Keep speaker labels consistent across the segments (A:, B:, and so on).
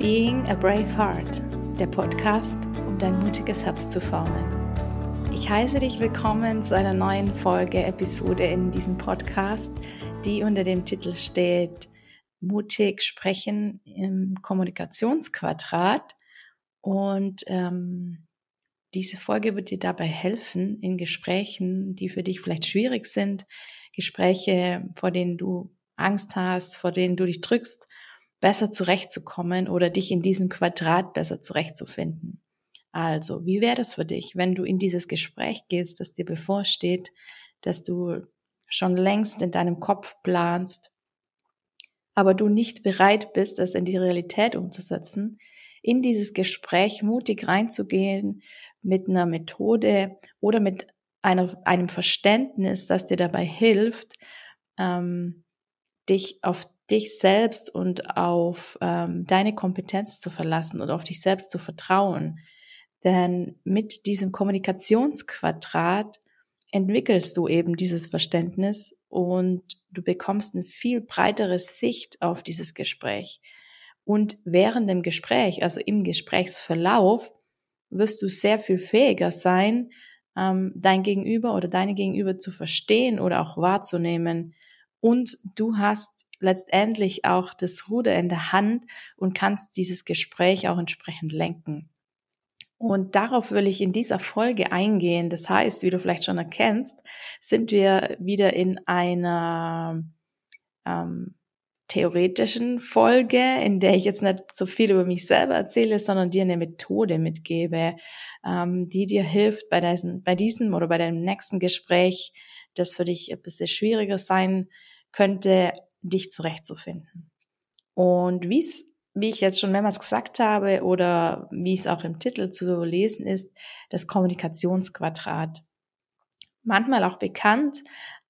A: Being a Brave Heart, der Podcast, um dein mutiges Herz zu formen. Ich heiße dich willkommen zu einer neuen Folge, Episode in diesem Podcast, die unter dem Titel steht Mutig sprechen im Kommunikationsquadrat. Und ähm, diese Folge wird dir dabei helfen, in Gesprächen, die für dich vielleicht schwierig sind, Gespräche, vor denen du Angst hast, vor denen du dich drückst, besser zurechtzukommen oder dich in diesem Quadrat besser zurechtzufinden. Also, wie wäre das für dich, wenn du in dieses Gespräch gehst, das dir bevorsteht, dass du schon längst in deinem Kopf planst, aber du nicht bereit bist, das in die Realität umzusetzen, in dieses Gespräch mutig reinzugehen mit einer Methode oder mit einer, einem Verständnis, das dir dabei hilft, ähm, dich auf dich selbst und auf ähm, deine Kompetenz zu verlassen und auf dich selbst zu vertrauen. Denn mit diesem Kommunikationsquadrat entwickelst du eben dieses Verständnis und du bekommst eine viel breitere Sicht auf dieses Gespräch. Und während dem Gespräch, also im Gesprächsverlauf, wirst du sehr viel fähiger sein, ähm, dein Gegenüber oder deine Gegenüber zu verstehen oder auch wahrzunehmen. Und du hast letztendlich auch das Ruder in der Hand und kannst dieses Gespräch auch entsprechend lenken. Und darauf will ich in dieser Folge eingehen. Das heißt, wie du vielleicht schon erkennst, sind wir wieder in einer ähm, theoretischen Folge, in der ich jetzt nicht so viel über mich selber erzähle, sondern dir eine Methode mitgebe, ähm, die dir hilft bei, diesen, bei diesem oder bei deinem nächsten Gespräch, das für dich ein bisschen schwieriger sein könnte, dich zurechtzufinden. Und wie es wie ich jetzt schon mehrmals gesagt habe oder wie es auch im Titel zu lesen ist, das Kommunikationsquadrat. Manchmal auch bekannt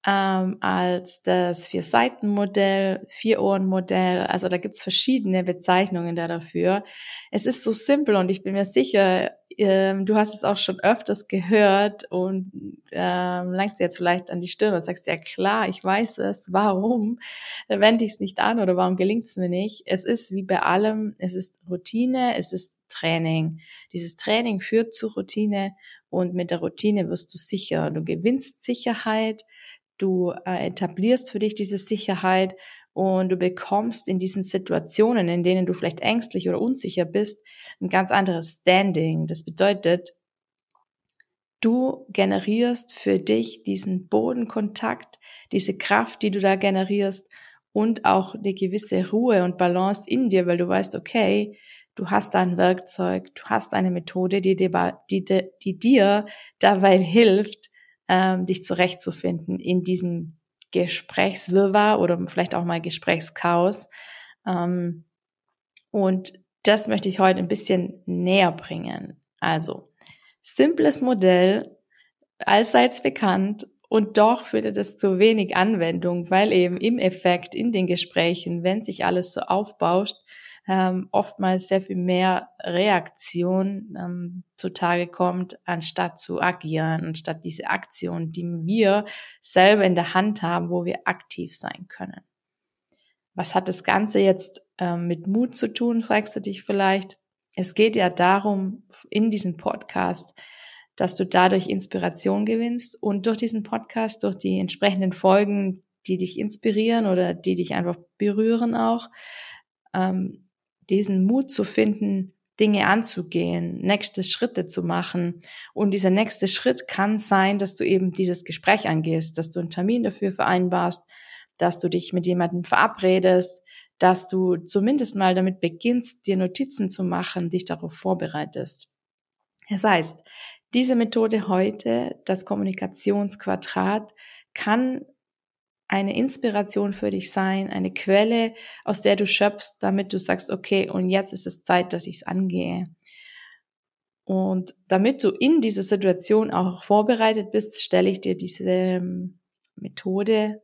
A: ähm, als das Vier-Seiten-Modell, Vier-Ohren-Modell. Also da gibt's verschiedene Bezeichnungen da dafür. Es ist so simpel und ich bin mir sicher, ähm, du hast es auch schon öfters gehört und ähm, langst dir jetzt vielleicht an die Stirn und sagst, ja klar, ich weiß es, warum wende ich es nicht an oder warum gelingt es mir nicht? Es ist wie bei allem, es ist Routine, es ist Training. Dieses Training führt zu Routine und mit der Routine wirst du sicher. Du gewinnst Sicherheit, du äh, etablierst für dich diese Sicherheit und du bekommst in diesen Situationen, in denen du vielleicht ängstlich oder unsicher bist, ein ganz anderes Standing. Das bedeutet, du generierst für dich diesen Bodenkontakt, diese Kraft, die du da generierst und auch eine gewisse Ruhe und Balance in dir, weil du weißt, okay, du hast da ein Werkzeug, du hast eine Methode, die dir, die, die dir dabei hilft, ähm, dich zurechtzufinden in diesem Gesprächswirrwarr oder vielleicht auch mal Gesprächschaos. Ähm, und das möchte ich heute ein bisschen näher bringen. Also, simples Modell, allseits bekannt und doch findet es zu wenig Anwendung, weil eben im Effekt in den Gesprächen, wenn sich alles so aufbauscht, ähm, oftmals sehr viel mehr Reaktion ähm, zutage kommt, anstatt zu agieren, anstatt diese Aktion, die wir selber in der Hand haben, wo wir aktiv sein können. Was hat das Ganze jetzt ähm, mit Mut zu tun, fragst du dich vielleicht. Es geht ja darum, in diesem Podcast, dass du dadurch Inspiration gewinnst und durch diesen Podcast, durch die entsprechenden Folgen, die dich inspirieren oder die dich einfach berühren auch, ähm, diesen Mut zu finden, Dinge anzugehen, nächste Schritte zu machen. Und dieser nächste Schritt kann sein, dass du eben dieses Gespräch angehst, dass du einen Termin dafür vereinbarst, dass du dich mit jemandem verabredest, dass du zumindest mal damit beginnst, dir Notizen zu machen, dich darauf vorbereitest. Das heißt, diese Methode heute, das Kommunikationsquadrat, kann eine Inspiration für dich sein, eine Quelle, aus der du schöpfst, damit du sagst, okay, und jetzt ist es Zeit, dass ich es angehe. Und damit du in dieser Situation auch vorbereitet bist, stelle ich dir diese ähm, Methode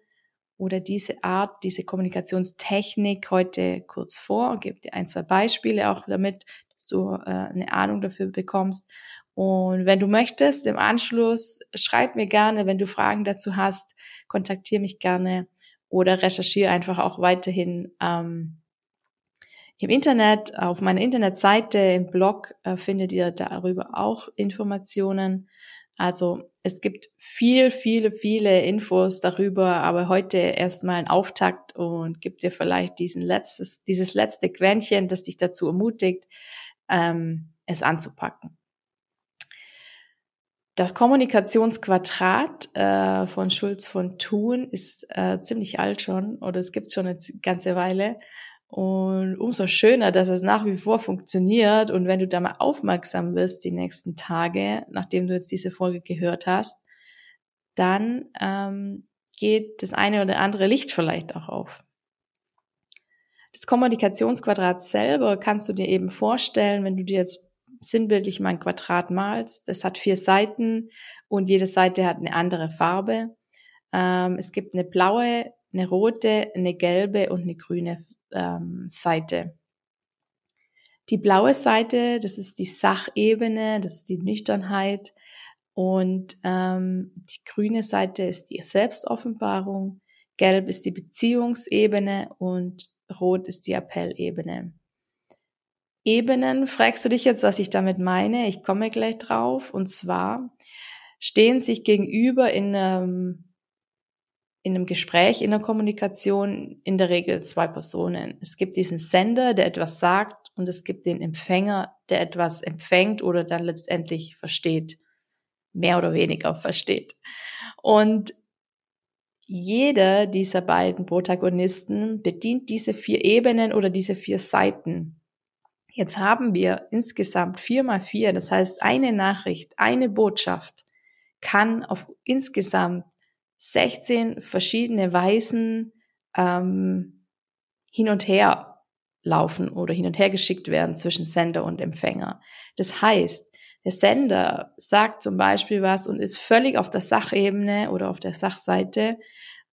A: oder diese Art, diese Kommunikationstechnik heute kurz vor, gebe dir ein, zwei Beispiele auch damit, dass du äh, eine Ahnung dafür bekommst. Und wenn du möchtest, im Anschluss, schreib mir gerne, wenn du Fragen dazu hast, kontaktiere mich gerne oder recherchiere einfach auch weiterhin ähm, Im Internet, auf meiner Internetseite, im Blog äh, findet ihr darüber auch Informationen. Also es gibt viel, viele, viele Infos darüber, aber heute erstmal ein Auftakt und gibt dir vielleicht diesen letztes, dieses letzte Quäntchen, das dich dazu ermutigt, ähm, es anzupacken. Das Kommunikationsquadrat äh, von Schulz von Thun ist äh, ziemlich alt schon oder es gibt schon eine ganze Weile. Und umso schöner, dass es nach wie vor funktioniert. Und wenn du da mal aufmerksam wirst die nächsten Tage, nachdem du jetzt diese Folge gehört hast, dann ähm, geht das eine oder andere Licht vielleicht auch auf. Das Kommunikationsquadrat selber kannst du dir eben vorstellen, wenn du dir jetzt sinnbildlich mal ein Quadrat malst. Das hat vier Seiten und jede Seite hat eine andere Farbe. Ähm, es gibt eine blaue, eine rote, eine gelbe und eine grüne ähm, Seite. Die blaue Seite, das ist die Sachebene, das ist die Nüchternheit. Und ähm, die grüne Seite ist die Selbstoffenbarung, gelb ist die Beziehungsebene und rot ist die Appellebene. Ebenen, fragst du dich jetzt, was ich damit meine? Ich komme gleich drauf. Und zwar stehen sich gegenüber in einem, in einem Gespräch, in der Kommunikation in der Regel zwei Personen. Es gibt diesen Sender, der etwas sagt, und es gibt den Empfänger, der etwas empfängt oder dann letztendlich versteht, mehr oder weniger versteht. Und jeder dieser beiden Protagonisten bedient diese vier Ebenen oder diese vier Seiten Jetzt haben wir insgesamt vier mal vier, das heißt eine Nachricht, eine Botschaft kann auf insgesamt 16 verschiedene Weisen ähm, hin und her laufen oder hin und her geschickt werden zwischen Sender und Empfänger. Das heißt, der Sender sagt zum Beispiel was und ist völlig auf der Sachebene oder auf der Sachseite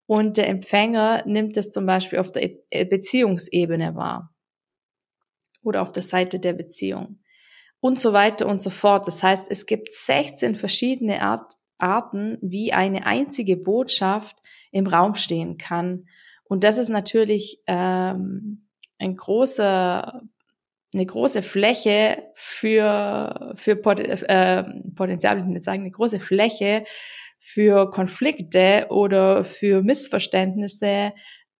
A: und der Empfänger nimmt es zum Beispiel auf der Beziehungsebene wahr oder auf der Seite der Beziehung und so weiter und so fort. Das heißt, es gibt 16 verschiedene Art, Arten, wie eine einzige Botschaft im Raum stehen kann. Und das ist natürlich ähm, ein großer, eine große Fläche für, für Pot äh, Potenzial, ich will nicht sagen, eine große Fläche für Konflikte oder für Missverständnisse,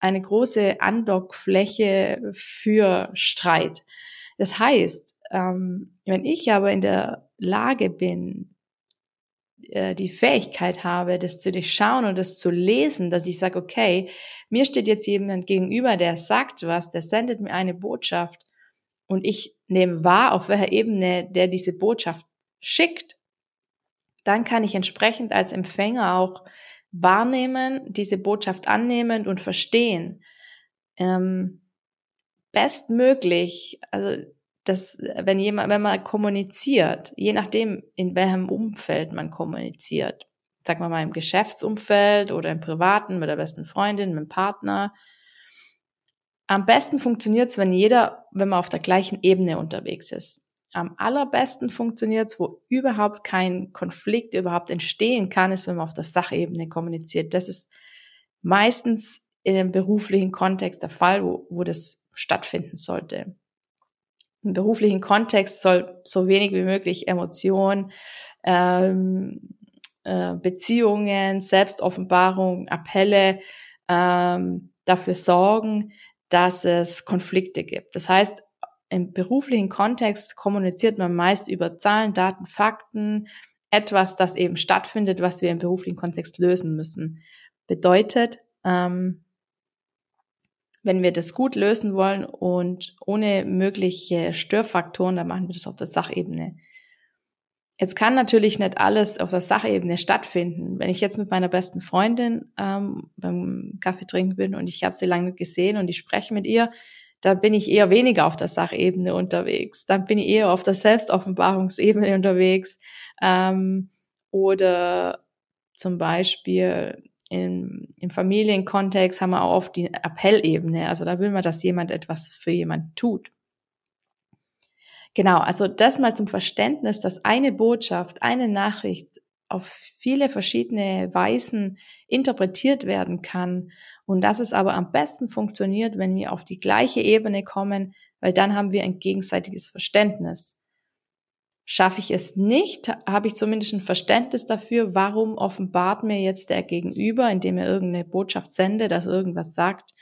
A: eine große Andockfläche für Streit. Das heißt, ähm, wenn ich aber in der Lage bin, äh, die Fähigkeit habe, das zu durchschauen und das zu lesen, dass ich sage, okay, mir steht jetzt jemand gegenüber, der sagt was, der sendet mir eine Botschaft und ich nehme wahr, auf welcher Ebene der diese Botschaft schickt, dann kann ich entsprechend als Empfänger auch wahrnehmen, diese Botschaft annehmen und verstehen. Ähm, bestmöglich, also das, wenn jemand, wenn man kommuniziert, je nachdem, in welchem Umfeld man kommuniziert, sagen wir mal im Geschäftsumfeld oder im privaten, mit der besten Freundin, mit dem Partner, am besten funktioniert es, wenn jeder, wenn man auf der gleichen Ebene unterwegs ist am allerbesten funktioniert, wo überhaupt kein Konflikt überhaupt entstehen kann, ist, wenn man auf der Sachebene kommuniziert. Das ist meistens in einem beruflichen Kontext der Fall, wo, wo das stattfinden sollte. Im beruflichen Kontext soll so wenig wie möglich Emotion, ähm, äh, Beziehungen, Selbstoffenbarung, Appelle ähm, dafür sorgen, dass es Konflikte gibt. Das heißt, im beruflichen Kontext kommuniziert man meist über Zahlen, Daten, Fakten, etwas, das eben stattfindet, was wir im beruflichen Kontext lösen müssen. Bedeutet, ähm, wenn wir das gut lösen wollen und ohne mögliche Störfaktoren, dann machen wir das auf der Sachebene. Jetzt kann natürlich nicht alles auf der Sachebene stattfinden. Wenn ich jetzt mit meiner besten Freundin ähm, beim Kaffee trinken bin und ich habe sie lange gesehen und ich spreche mit ihr, da bin ich eher weniger auf der Sachebene unterwegs. Dann bin ich eher auf der Selbstoffenbarungsebene unterwegs. Ähm, oder zum Beispiel in, im Familienkontext haben wir auch oft die Appellebene. Also da will man, dass jemand etwas für jemand tut. Genau, also das mal zum Verständnis, dass eine Botschaft, eine Nachricht auf viele verschiedene Weisen interpretiert werden kann und dass es aber am besten funktioniert, wenn wir auf die gleiche Ebene kommen, weil dann haben wir ein gegenseitiges Verständnis. Schaffe ich es nicht, habe ich zumindest ein Verständnis dafür, warum offenbart mir jetzt der Gegenüber, indem er irgendeine Botschaft sendet, dass irgendwas sagt,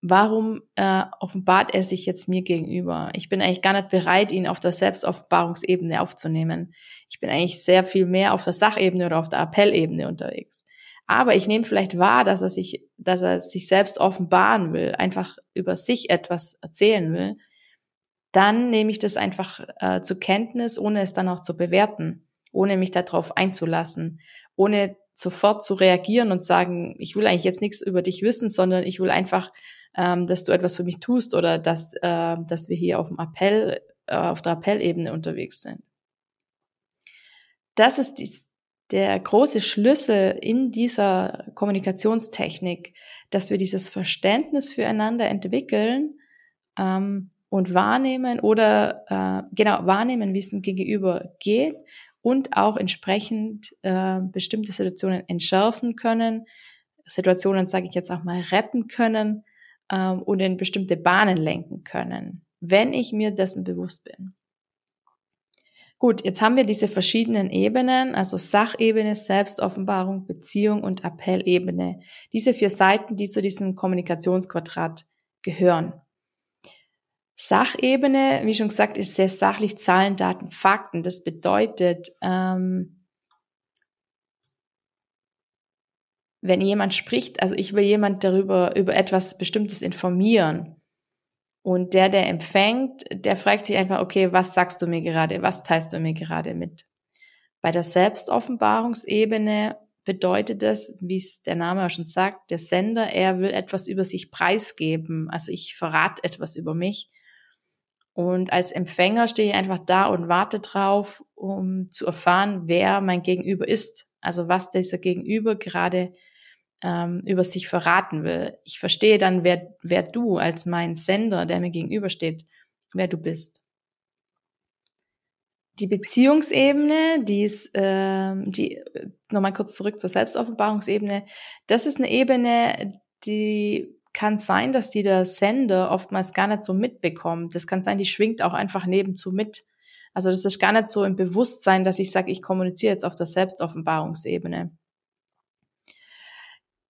A: warum äh, offenbart er sich jetzt mir gegenüber? Ich bin eigentlich gar nicht bereit, ihn auf der Selbstoffenbarungsebene aufzunehmen. Ich bin eigentlich sehr viel mehr auf der Sachebene oder auf der Appellebene unterwegs. Aber ich nehme vielleicht wahr, dass er sich, dass er sich selbst offenbaren will, einfach über sich etwas erzählen will dann nehme ich das einfach äh, zur Kenntnis, ohne es dann auch zu bewerten, ohne mich darauf einzulassen, ohne sofort zu reagieren und sagen, ich will eigentlich jetzt nichts über dich wissen, sondern ich will einfach, ähm, dass du etwas für mich tust oder dass, äh, dass wir hier auf dem Appell, äh, auf der Appellebene unterwegs sind. Das ist die, der große Schlüssel in dieser Kommunikationstechnik, dass wir dieses Verständnis füreinander entwickeln, ähm, und wahrnehmen oder äh, genau wahrnehmen, wie es dem Gegenüber geht und auch entsprechend äh, bestimmte Situationen entschärfen können, Situationen, sage ich jetzt auch mal, retten können ähm, und in bestimmte Bahnen lenken können, wenn ich mir dessen bewusst bin. Gut, jetzt haben wir diese verschiedenen Ebenen, also Sachebene, Selbstoffenbarung, Beziehung und Appellebene. Diese vier Seiten, die zu diesem Kommunikationsquadrat gehören. Sachebene, wie schon gesagt, ist sehr sachlich Zahlen, Daten, Fakten. Das bedeutet, ähm, wenn jemand spricht, also ich will jemand darüber, über etwas Bestimmtes informieren. Und der, der empfängt, der fragt sich einfach, okay, was sagst du mir gerade? Was teilst du mir gerade mit? Bei der Selbstoffenbarungsebene bedeutet das, wie es der Name auch schon sagt, der Sender, er will etwas über sich preisgeben. Also ich verrate etwas über mich. Und als Empfänger stehe ich einfach da und warte drauf, um zu erfahren, wer mein Gegenüber ist. Also was dieser Gegenüber gerade ähm, über sich verraten will. Ich verstehe dann, wer, wer du als mein Sender, der mir gegenübersteht, wer du bist. Die Beziehungsebene, die ist, äh, die, nochmal kurz zurück zur Selbstoffenbarungsebene, das ist eine Ebene, die kann sein, dass die der Sender oftmals gar nicht so mitbekommt. Das kann sein, die schwingt auch einfach nebenzu mit. Also das ist gar nicht so im Bewusstsein, dass ich sage, ich kommuniziere jetzt auf der Selbstoffenbarungsebene.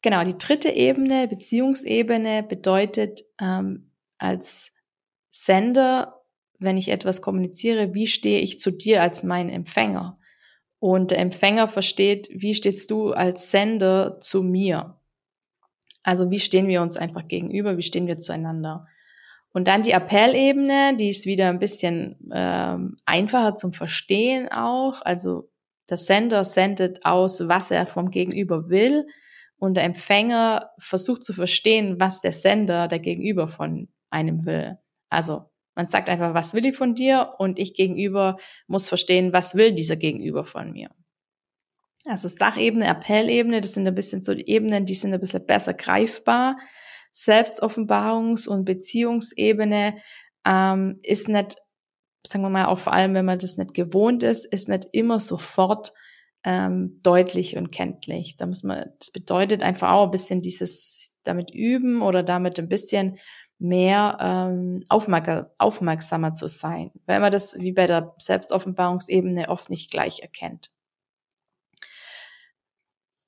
A: Genau, die dritte Ebene, Beziehungsebene, bedeutet ähm, als Sender, wenn ich etwas kommuniziere, wie stehe ich zu dir als mein Empfänger? Und der Empfänger versteht, wie stehst du als Sender zu mir? Also wie stehen wir uns einfach gegenüber, wie stehen wir zueinander. Und dann die Appellebene, die ist wieder ein bisschen ähm, einfacher zum Verstehen auch. Also der Sender sendet aus, was er vom Gegenüber will und der Empfänger versucht zu verstehen, was der Sender, der Gegenüber von einem will. Also man sagt einfach, was will ich von dir und ich gegenüber muss verstehen, was will dieser Gegenüber von mir. Also Sachebene, Appellebene, das sind ein bisschen so die Ebenen, die sind ein bisschen besser greifbar. Selbstoffenbarungs- und Beziehungsebene ähm, ist nicht, sagen wir mal, auch vor allem, wenn man das nicht gewohnt ist, ist nicht immer sofort ähm, deutlich und kenntlich. Da muss man, das bedeutet einfach auch ein bisschen dieses damit üben oder damit ein bisschen mehr ähm, aufmerk aufmerksamer zu sein, weil man das wie bei der Selbstoffenbarungsebene oft nicht gleich erkennt.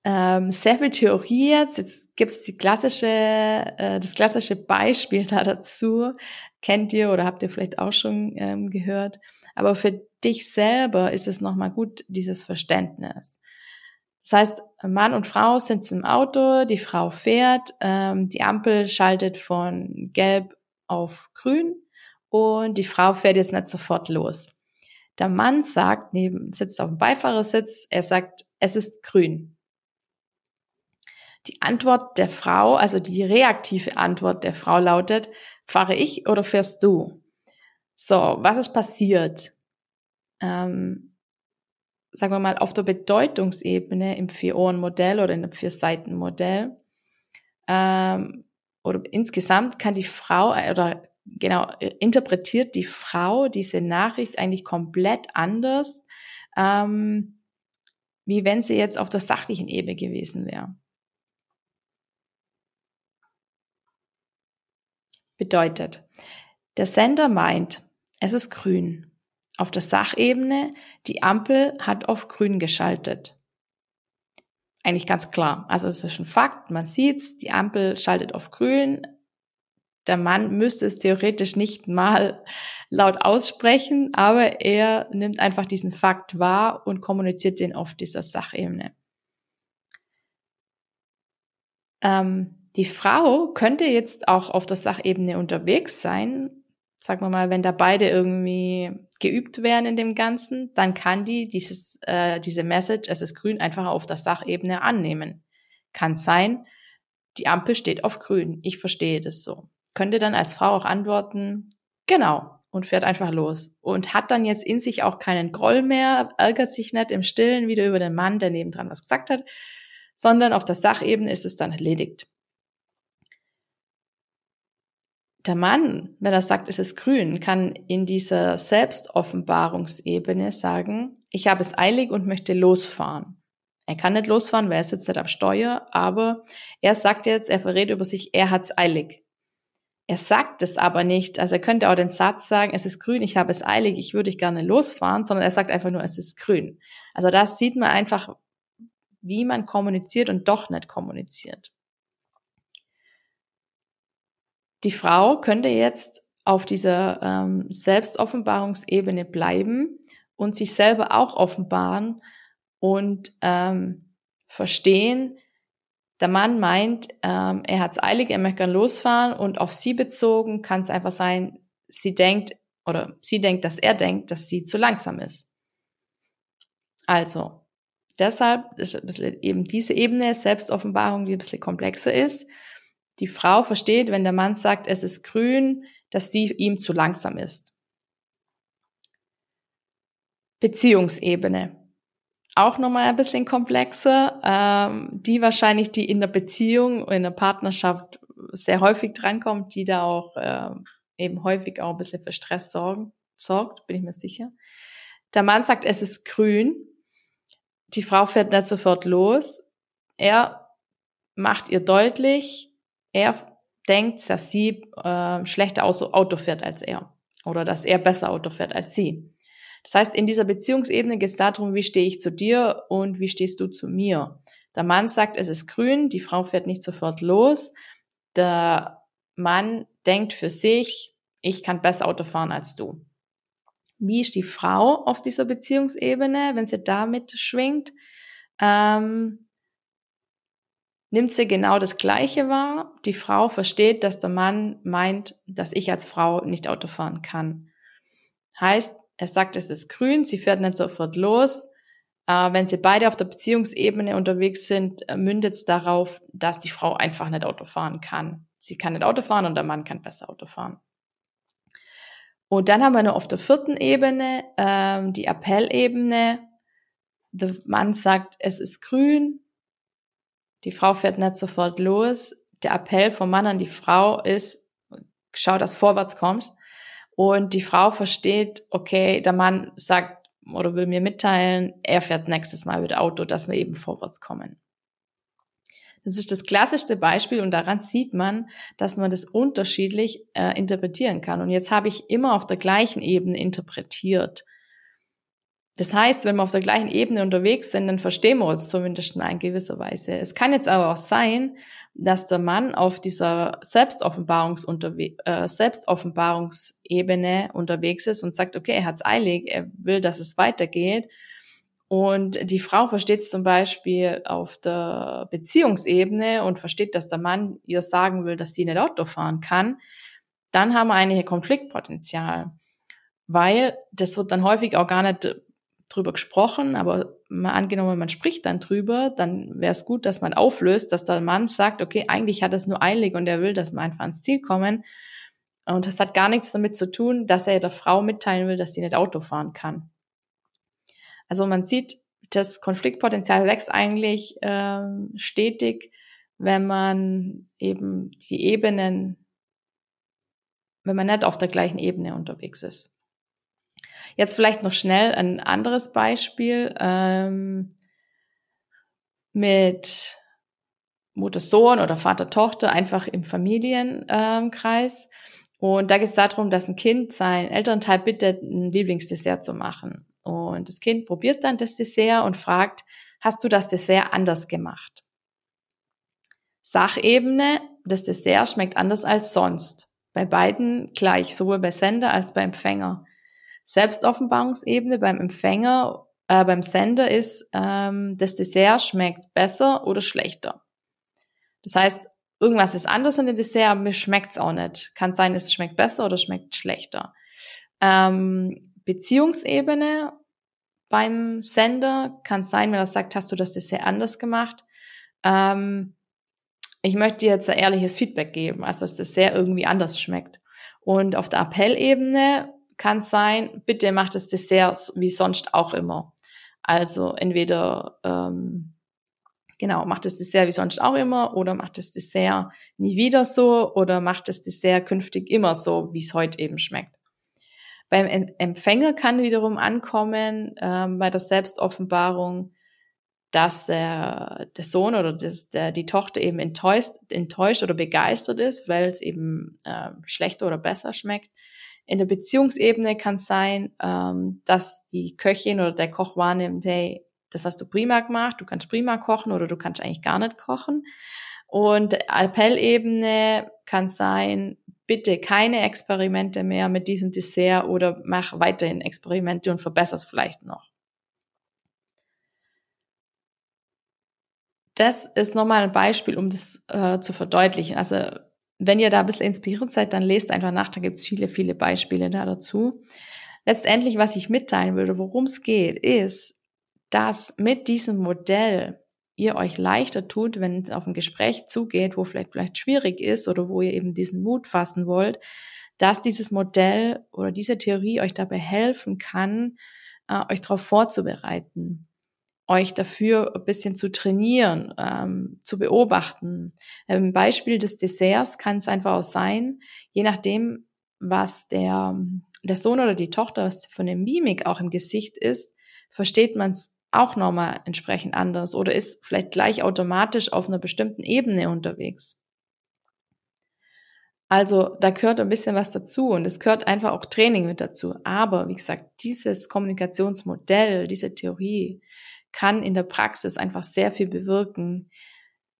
A: Ähm, sehr viel Theorie jetzt. Jetzt gibt es die klassische, äh, das klassische Beispiel da dazu. Kennt ihr oder habt ihr vielleicht auch schon ähm, gehört. Aber für dich selber ist es nochmal gut, dieses Verständnis. Das heißt, Mann und Frau sind im Auto, die Frau fährt, ähm, die Ampel schaltet von gelb auf grün und die Frau fährt jetzt nicht sofort los. Der Mann sagt, neben, sitzt auf dem Beifahrersitz, er sagt, es ist grün. Die Antwort der Frau, also die reaktive Antwort der Frau lautet, fahre ich oder fährst du? So, was ist passiert? Ähm, sagen wir mal, auf der Bedeutungsebene im Vier-Ohren-Modell oder in dem Vier-Seiten-Modell ähm, oder insgesamt kann die Frau oder genau interpretiert die Frau diese Nachricht eigentlich komplett anders, ähm, wie wenn sie jetzt auf der sachlichen Ebene gewesen wäre. Bedeutet. Der Sender meint, es ist grün. Auf der Sachebene, die Ampel hat auf grün geschaltet. Eigentlich ganz klar. Also es ist ein Fakt, man sieht's, die Ampel schaltet auf grün. Der Mann müsste es theoretisch nicht mal laut aussprechen, aber er nimmt einfach diesen Fakt wahr und kommuniziert den auf dieser Sachebene. Ähm, die Frau könnte jetzt auch auf der Sachebene unterwegs sein. Sagen wir mal, wenn da beide irgendwie geübt werden in dem Ganzen, dann kann die dieses, äh, diese Message, es ist grün, einfach auf der Sachebene annehmen. Kann sein, die Ampel steht auf grün. Ich verstehe das so. Könnte dann als Frau auch antworten, genau, und fährt einfach los. Und hat dann jetzt in sich auch keinen Groll mehr, ärgert sich nicht im Stillen wieder über den Mann, der nebendran was gesagt hat, sondern auf der Sachebene ist es dann erledigt. Der Mann, wenn er sagt, es ist grün, kann in dieser Selbstoffenbarungsebene sagen, ich habe es eilig und möchte losfahren. Er kann nicht losfahren, weil er sitzt nicht am Steuer, aber er sagt jetzt, er verrät über sich, er hat es eilig. Er sagt es aber nicht. Also er könnte auch den Satz sagen, es ist grün, ich habe es eilig, ich würde gerne losfahren, sondern er sagt einfach nur, es ist grün. Also das sieht man einfach, wie man kommuniziert und doch nicht kommuniziert. Die Frau könnte jetzt auf dieser ähm, Selbstoffenbarungsebene bleiben und sich selber auch offenbaren und ähm, verstehen, der Mann meint, ähm, er hat es eilig, er möchte gerne losfahren und auf sie bezogen kann es einfach sein, sie denkt oder sie denkt, dass er denkt, dass sie zu langsam ist. Also, deshalb ist ein bisschen eben diese Ebene Selbstoffenbarung, die ein bisschen komplexer ist. Die Frau versteht, wenn der Mann sagt, es ist grün, dass sie ihm zu langsam ist. Beziehungsebene. Auch nochmal ein bisschen komplexer, ähm, die wahrscheinlich, die in der Beziehung, in der Partnerschaft sehr häufig drankommt, die da auch äh, eben häufig auch ein bisschen für Stress sorgen, sorgt, bin ich mir sicher. Der Mann sagt, es ist grün, die Frau fährt nicht sofort los. Er macht ihr deutlich, er denkt, dass sie äh, schlechter Auto fährt als er oder dass er besser Auto fährt als sie. Das heißt, in dieser Beziehungsebene geht es darum, wie stehe ich zu dir und wie stehst du zu mir. Der Mann sagt, es ist grün, die Frau fährt nicht sofort los. Der Mann denkt für sich, ich kann besser Auto fahren als du wie ist die Frau auf dieser Beziehungsebene, wenn sie damit schwingt, ähm, nimmt sie genau das Gleiche wahr. Die Frau versteht, dass der Mann meint, dass ich als Frau nicht Auto fahren kann. Heißt, er sagt, es ist grün, sie fährt nicht sofort los. Äh, wenn sie beide auf der Beziehungsebene unterwegs sind, äh, mündet es darauf, dass die Frau einfach nicht Auto fahren kann. Sie kann nicht Auto fahren und der Mann kann besser Auto fahren. Und dann haben wir noch auf der vierten Ebene ähm, die Appellebene. Der Mann sagt, es ist grün. Die Frau fährt nicht sofort los. Der Appell vom Mann an die Frau ist, schau, dass vorwärts kommst. Und die Frau versteht, okay, der Mann sagt oder will mir mitteilen, er fährt nächstes Mal mit Auto, dass wir eben vorwärts kommen. Das ist das klassischste Beispiel und daran sieht man, dass man das unterschiedlich äh, interpretieren kann. Und jetzt habe ich immer auf der gleichen Ebene interpretiert. Das heißt, wenn wir auf der gleichen Ebene unterwegs sind, dann verstehen wir uns zumindest in gewisser Weise. Es kann jetzt aber auch sein, dass der Mann auf dieser Selbstoffenbarungs äh, Selbstoffenbarungsebene unterwegs ist und sagt, okay, er hat es eilig, er will, dass es weitergeht und die Frau versteht es zum Beispiel auf der Beziehungsebene und versteht, dass der Mann ihr sagen will, dass sie nicht Auto fahren kann, dann haben wir eigentlich ein Konfliktpotenzial. Weil das wird dann häufig auch gar nicht drüber gesprochen, aber mal angenommen, man spricht dann drüber, dann wäre es gut, dass man auflöst, dass der Mann sagt, okay, eigentlich hat es nur eilig und er will, dass wir einfach ans Ziel kommen. Und das hat gar nichts damit zu tun, dass er der Frau mitteilen will, dass sie nicht Auto fahren kann. Also man sieht, das Konfliktpotenzial wächst eigentlich ähm, stetig, wenn man eben die Ebenen, wenn man nicht auf der gleichen Ebene unterwegs ist. Jetzt vielleicht noch schnell ein anderes Beispiel ähm, mit Mutter-Sohn oder Vater-Tochter einfach im Familienkreis. Und da geht es darum, dass ein Kind seinen Elternteil bittet, ein Lieblingsdessert zu machen. Und das Kind probiert dann das Dessert und fragt, hast du das Dessert anders gemacht? Sachebene, das Dessert schmeckt anders als sonst. Bei beiden gleich, sowohl bei Sender als bei Empfänger. Selbstoffenbarungsebene beim Empfänger, äh, beim Sender ist, ähm, das Dessert schmeckt besser oder schlechter. Das heißt, irgendwas ist anders in dem Dessert, aber mir schmeckt's auch nicht. Kann sein, es schmeckt besser oder schmeckt schlechter. Ähm, Beziehungsebene beim Sender kann sein, wenn er sagt, hast du das Dessert anders gemacht. Ähm, ich möchte dir jetzt ein ehrliches Feedback geben, also dass das sehr irgendwie anders schmeckt. Und auf der Appellebene kann sein, bitte mach das Dessert wie sonst auch immer. Also entweder ähm, genau, macht das Dessert wie sonst auch immer oder macht das Dessert nie wieder so oder macht das Dessert künftig immer so, wie es heute eben schmeckt. Beim Empfänger kann wiederum ankommen ähm, bei der Selbstoffenbarung, dass der, der Sohn oder das, der, die Tochter eben enttäuscht, enttäuscht oder begeistert ist, weil es eben äh, schlechter oder besser schmeckt. In der Beziehungsebene kann es sein, ähm, dass die Köchin oder der Koch wahrnimmt, hey, das hast du prima gemacht, du kannst prima kochen oder du kannst eigentlich gar nicht kochen. Und Appellebene kann sein, bitte keine Experimente mehr mit diesem Dessert oder mach weiterhin Experimente und verbessere es vielleicht noch. Das ist nochmal ein Beispiel, um das äh, zu verdeutlichen. Also wenn ihr da ein bisschen inspiriert seid, dann lest einfach nach, da gibt es viele, viele Beispiele da dazu. Letztendlich, was ich mitteilen würde, worum es geht, ist, dass mit diesem Modell ihr euch leichter tut, wenn es auf ein Gespräch zugeht, wo vielleicht vielleicht schwierig ist oder wo ihr eben diesen Mut fassen wollt, dass dieses Modell oder diese Theorie euch dabei helfen kann, äh, euch darauf vorzubereiten euch dafür ein bisschen zu trainieren, ähm, zu beobachten. Im Beispiel des Desserts kann es einfach auch sein, je nachdem, was der, der Sohn oder die Tochter, von der Mimik auch im Gesicht ist, versteht man es auch nochmal entsprechend anders oder ist vielleicht gleich automatisch auf einer bestimmten Ebene unterwegs. Also da gehört ein bisschen was dazu und es gehört einfach auch Training mit dazu. Aber wie gesagt, dieses Kommunikationsmodell, diese Theorie, kann in der Praxis einfach sehr viel bewirken.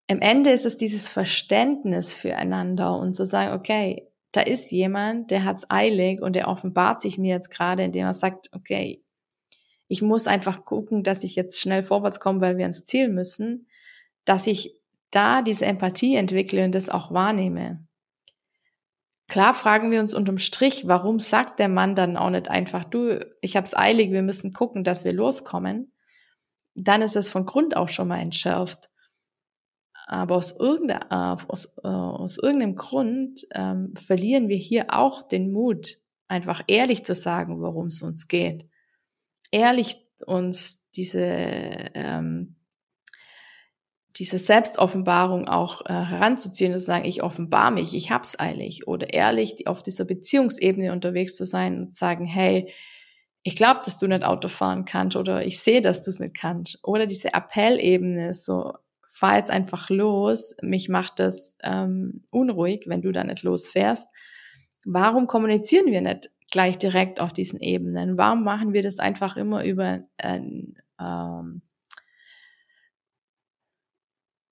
A: Am Ende ist es dieses Verständnis füreinander und zu sagen, okay, da ist jemand, der hat's eilig und der offenbart sich mir jetzt gerade, indem er sagt, okay, ich muss einfach gucken, dass ich jetzt schnell vorwärts komme, weil wir ans Ziel müssen, dass ich da diese Empathie entwickle und das auch wahrnehme. Klar fragen wir uns unterm Strich, warum sagt der Mann dann auch nicht einfach, du, ich hab's eilig, wir müssen gucken, dass wir loskommen dann ist es von Grund auch schon mal entschärft. Aber aus, irgendein, äh, aus, äh, aus irgendeinem Grund ähm, verlieren wir hier auch den Mut, einfach ehrlich zu sagen, worum es uns geht. Ehrlich uns diese, ähm, diese Selbstoffenbarung auch äh, heranzuziehen und zu sagen, ich offenbar mich, ich hab's eilig. Oder ehrlich auf dieser Beziehungsebene unterwegs zu sein und zu sagen, hey, ich glaube, dass du nicht Auto fahren kannst oder ich sehe, dass du es nicht kannst. Oder diese Appellebene, so fahr jetzt einfach los, mich macht das ähm, unruhig, wenn du da nicht losfährst. Warum kommunizieren wir nicht gleich direkt auf diesen Ebenen? Warum machen wir das einfach immer über ein, ähm,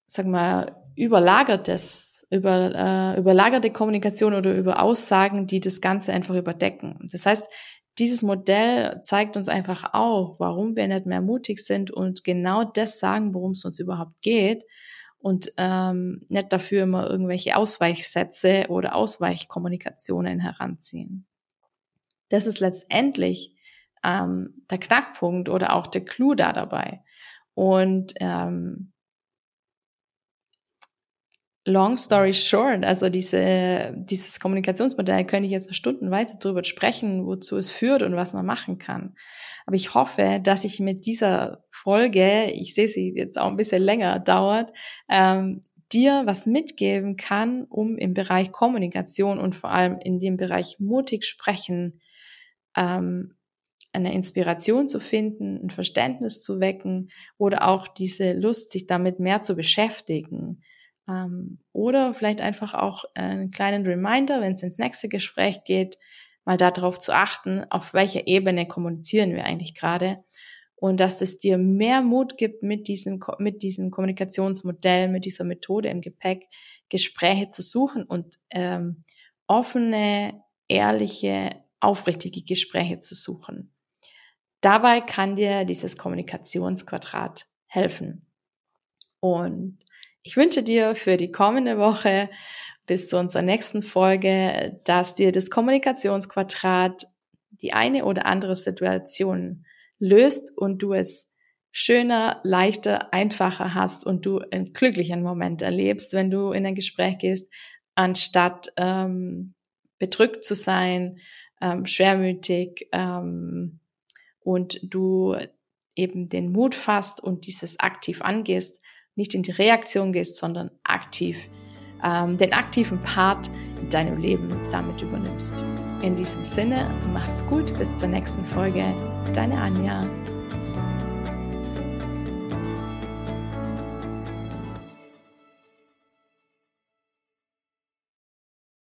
A: sag mal, überlagertes, über, äh, überlagerte Kommunikation oder über Aussagen, die das Ganze einfach überdecken. Das heißt, dieses Modell zeigt uns einfach auch, warum wir nicht mehr mutig sind und genau das sagen, worum es uns überhaupt geht und ähm, nicht dafür immer irgendwelche Ausweichsätze oder Ausweichkommunikationen heranziehen. Das ist letztendlich ähm, der Knackpunkt oder auch der Clou da dabei. Und ähm, long story short, also diese, dieses Kommunikationsmodell könnte ich jetzt stundenweise darüber sprechen, wozu es führt und was man machen kann. Aber ich hoffe, dass ich mit dieser Folge, ich sehe sie jetzt auch ein bisschen länger dauert, ähm, dir was mitgeben kann, um im Bereich Kommunikation und vor allem in dem Bereich mutig sprechen, ähm, eine Inspiration zu finden, ein Verständnis zu wecken oder auch diese Lust, sich damit mehr zu beschäftigen Ähm, oder vielleicht einfach auch einen kleinen Reminder, wenn es ins nächste Gespräch geht, mal darauf zu achten, auf welcher Ebene kommunizieren wir eigentlich gerade und dass es dir mehr Mut gibt, mit diesem, mit diesem Kommunikationsmodell, mit dieser Methode im Gepäck Gespräche zu suchen und ähm, offene, ehrliche, aufrichtige Gespräche zu suchen. Dabei kann dir dieses Kommunikationsquadrat helfen. Und ich wünsche dir für die kommende Woche bis zu unserer nächsten Folge, dass dir das Kommunikationsquadrat die eine oder andere Situation löst und du es schöner, leichter, einfacher hast und du einen glücklichen Moment erlebst, wenn du in ein Gespräch gehst, anstatt ähm, bedrückt zu sein, ähm, schwermütig ähm, und du eben den Mut fasst und dieses aktiv angehst, nicht in die Reaktion gehst, sondern aktiv ähm, den aktiven Part in deinem Leben damit übernimmst. In diesem Sinne, mach's gut, bis zur nächsten Folge. Deine Anja.